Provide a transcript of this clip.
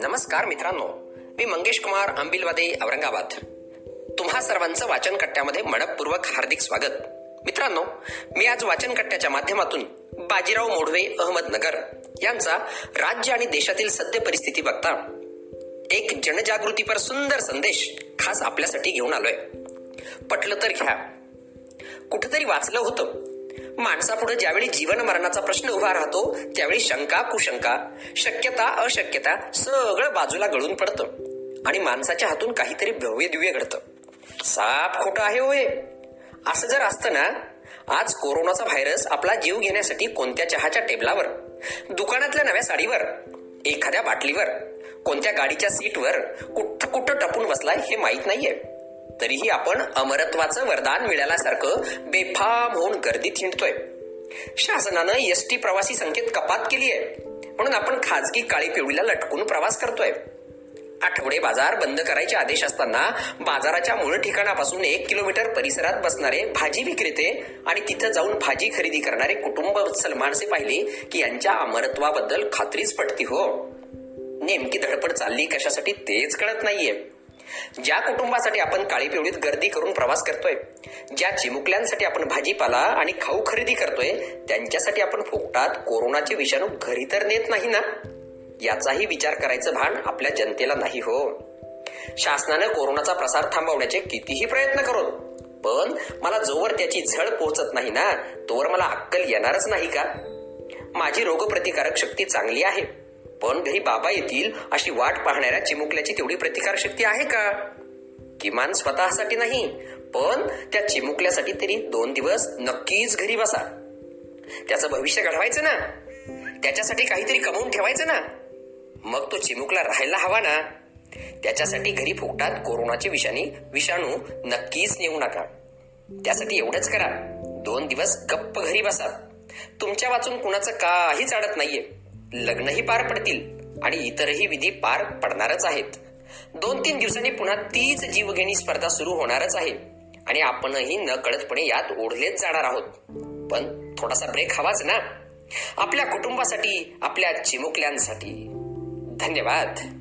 नमस्कार मित्रांनो मी मंगेश कुमार आंबिलवादे औरंगाबाद. तुम्हा सर्वांचं वाचन कट्ट्यामध्ये मनपूर्वक हार्दिक स्वागत. मित्रांनो मी आज वाचन कट्ट्याच्या माध्यमातून बाजीराव मोढवे अहमदनगर यांचा राज्य आणि देशातील सद्य परिस्थिती बघता एक जनजागृतीपर सुंदर संदेश खास आपल्यासाठी घेऊन आलोय. पटलं तर घ्या. कुठेतरी वाचलं होतं. माणसापुढे ज्यावेळी जीवन मरणाचा प्रश्न उभा राहतो त्यावेळी शंका कुशंका शक्यता अशक्यता सगळं बाजूला गळून पडतं. आणि माणसाच्या हातून काहीतरी भव्य दिव्य घडतं. साप खोटं आहे होय. असं जर असतं ना आज कोरोनाचा व्हायरस आपला जीव घेण्यासाठी कोणत्या चहाच्या टेबलावर दुकानातल्या नव्या साडीवर एखाद्या बाटलीवर कोणत्या गाडीच्या सीटवर कुठं कुठं टपून बसलाय हे माहीत नाहीये. तरीही आपण अमरत्वाचं वरदान मिळाल्यासारखं बेफाम होऊन गर्दीत हिंडतोय. शासनानं एस टी प्रवासी संख्येत कपात केली आहे म्हणून आपण खाजगी काळी पिवळीला लटकून प्रवास करतोय. आठवडे बाजार बंद करायचे आदेश असताना बाजाराच्या मूळ ठिकाणापासून एक किलोमीटर परिसरात बसणारे भाजी विक्रेते आणि तिथं जाऊन भाजी खरेदी करणारे कुटुंब माणसे पाहिले की यांच्या अमरत्वाबद्दल खात्रीच पटती हो. नेमकी धडपड चालली कशासाठी तेच कळत नाहीये. ज्या कुटुंबासाठी आपण काळी पिवळीत गर्दी करून प्रवास करतोय ज्या चिमुकल्यांसाठी आपण भाजीपाला आणि खाऊ खरेदी करतोय त्यांच्यासाठी आपण फुकटात कोरोनाचे विषाणू घरी तर नेत नाही ना? याचाही विचार करायचं भान आपल्या जनतेला नाही हो. शासनानं कोरोनाचा प्रसार थांबवण्याचे कितीही प्रयत्न करून पण मला जोवर त्याची झळ पोहोचत नाही ना तोवर मला अक्कल येणारच नाही का? माझी रोगप्रतिकारक शक्ती चांगली आहे. घरी बाबा येतील अशी वाट पाहणाऱ्या चिमुकल्याची तेवढी प्रतिकार शक्ती आहे का? किमान स्वतःसाठी नाही पण त्या चिमुकल्यासाठी तरी दोन दिवस नक्कीच घरी बसा. त्याचं भविष्य घडवायचं ना. त्याच्यासाठी काहीतरी कमवून ठेवायचं ना. मग तो चिमुकला राहायला हवा ना. त्याच्यासाठी घरी फुकटात कोरोनाची विषाणी विषाणू नक्कीच नेऊ नका. त्यासाठी एवढंच करा. दोन दिवस गप्प घरी बसा. तुमच्या वाचून कुणाचं काहीच अडत नाहीये. लग्नही पार पडतील आणि इतरही विधी पार पडणारच आहेत. दोन तीन दिवसांनी पुन्हा तीच जीवघेणी स्पर्धा सुरू होणारच आहे आणि आपणही न कळतपणे यात ओढलेच जाणार आहोत. पण थोडासा ब्रेक हवाच ना. आपल्या कुटुंबासाठी आपल्या चिमुकल्यांसाठी. धन्यवाद.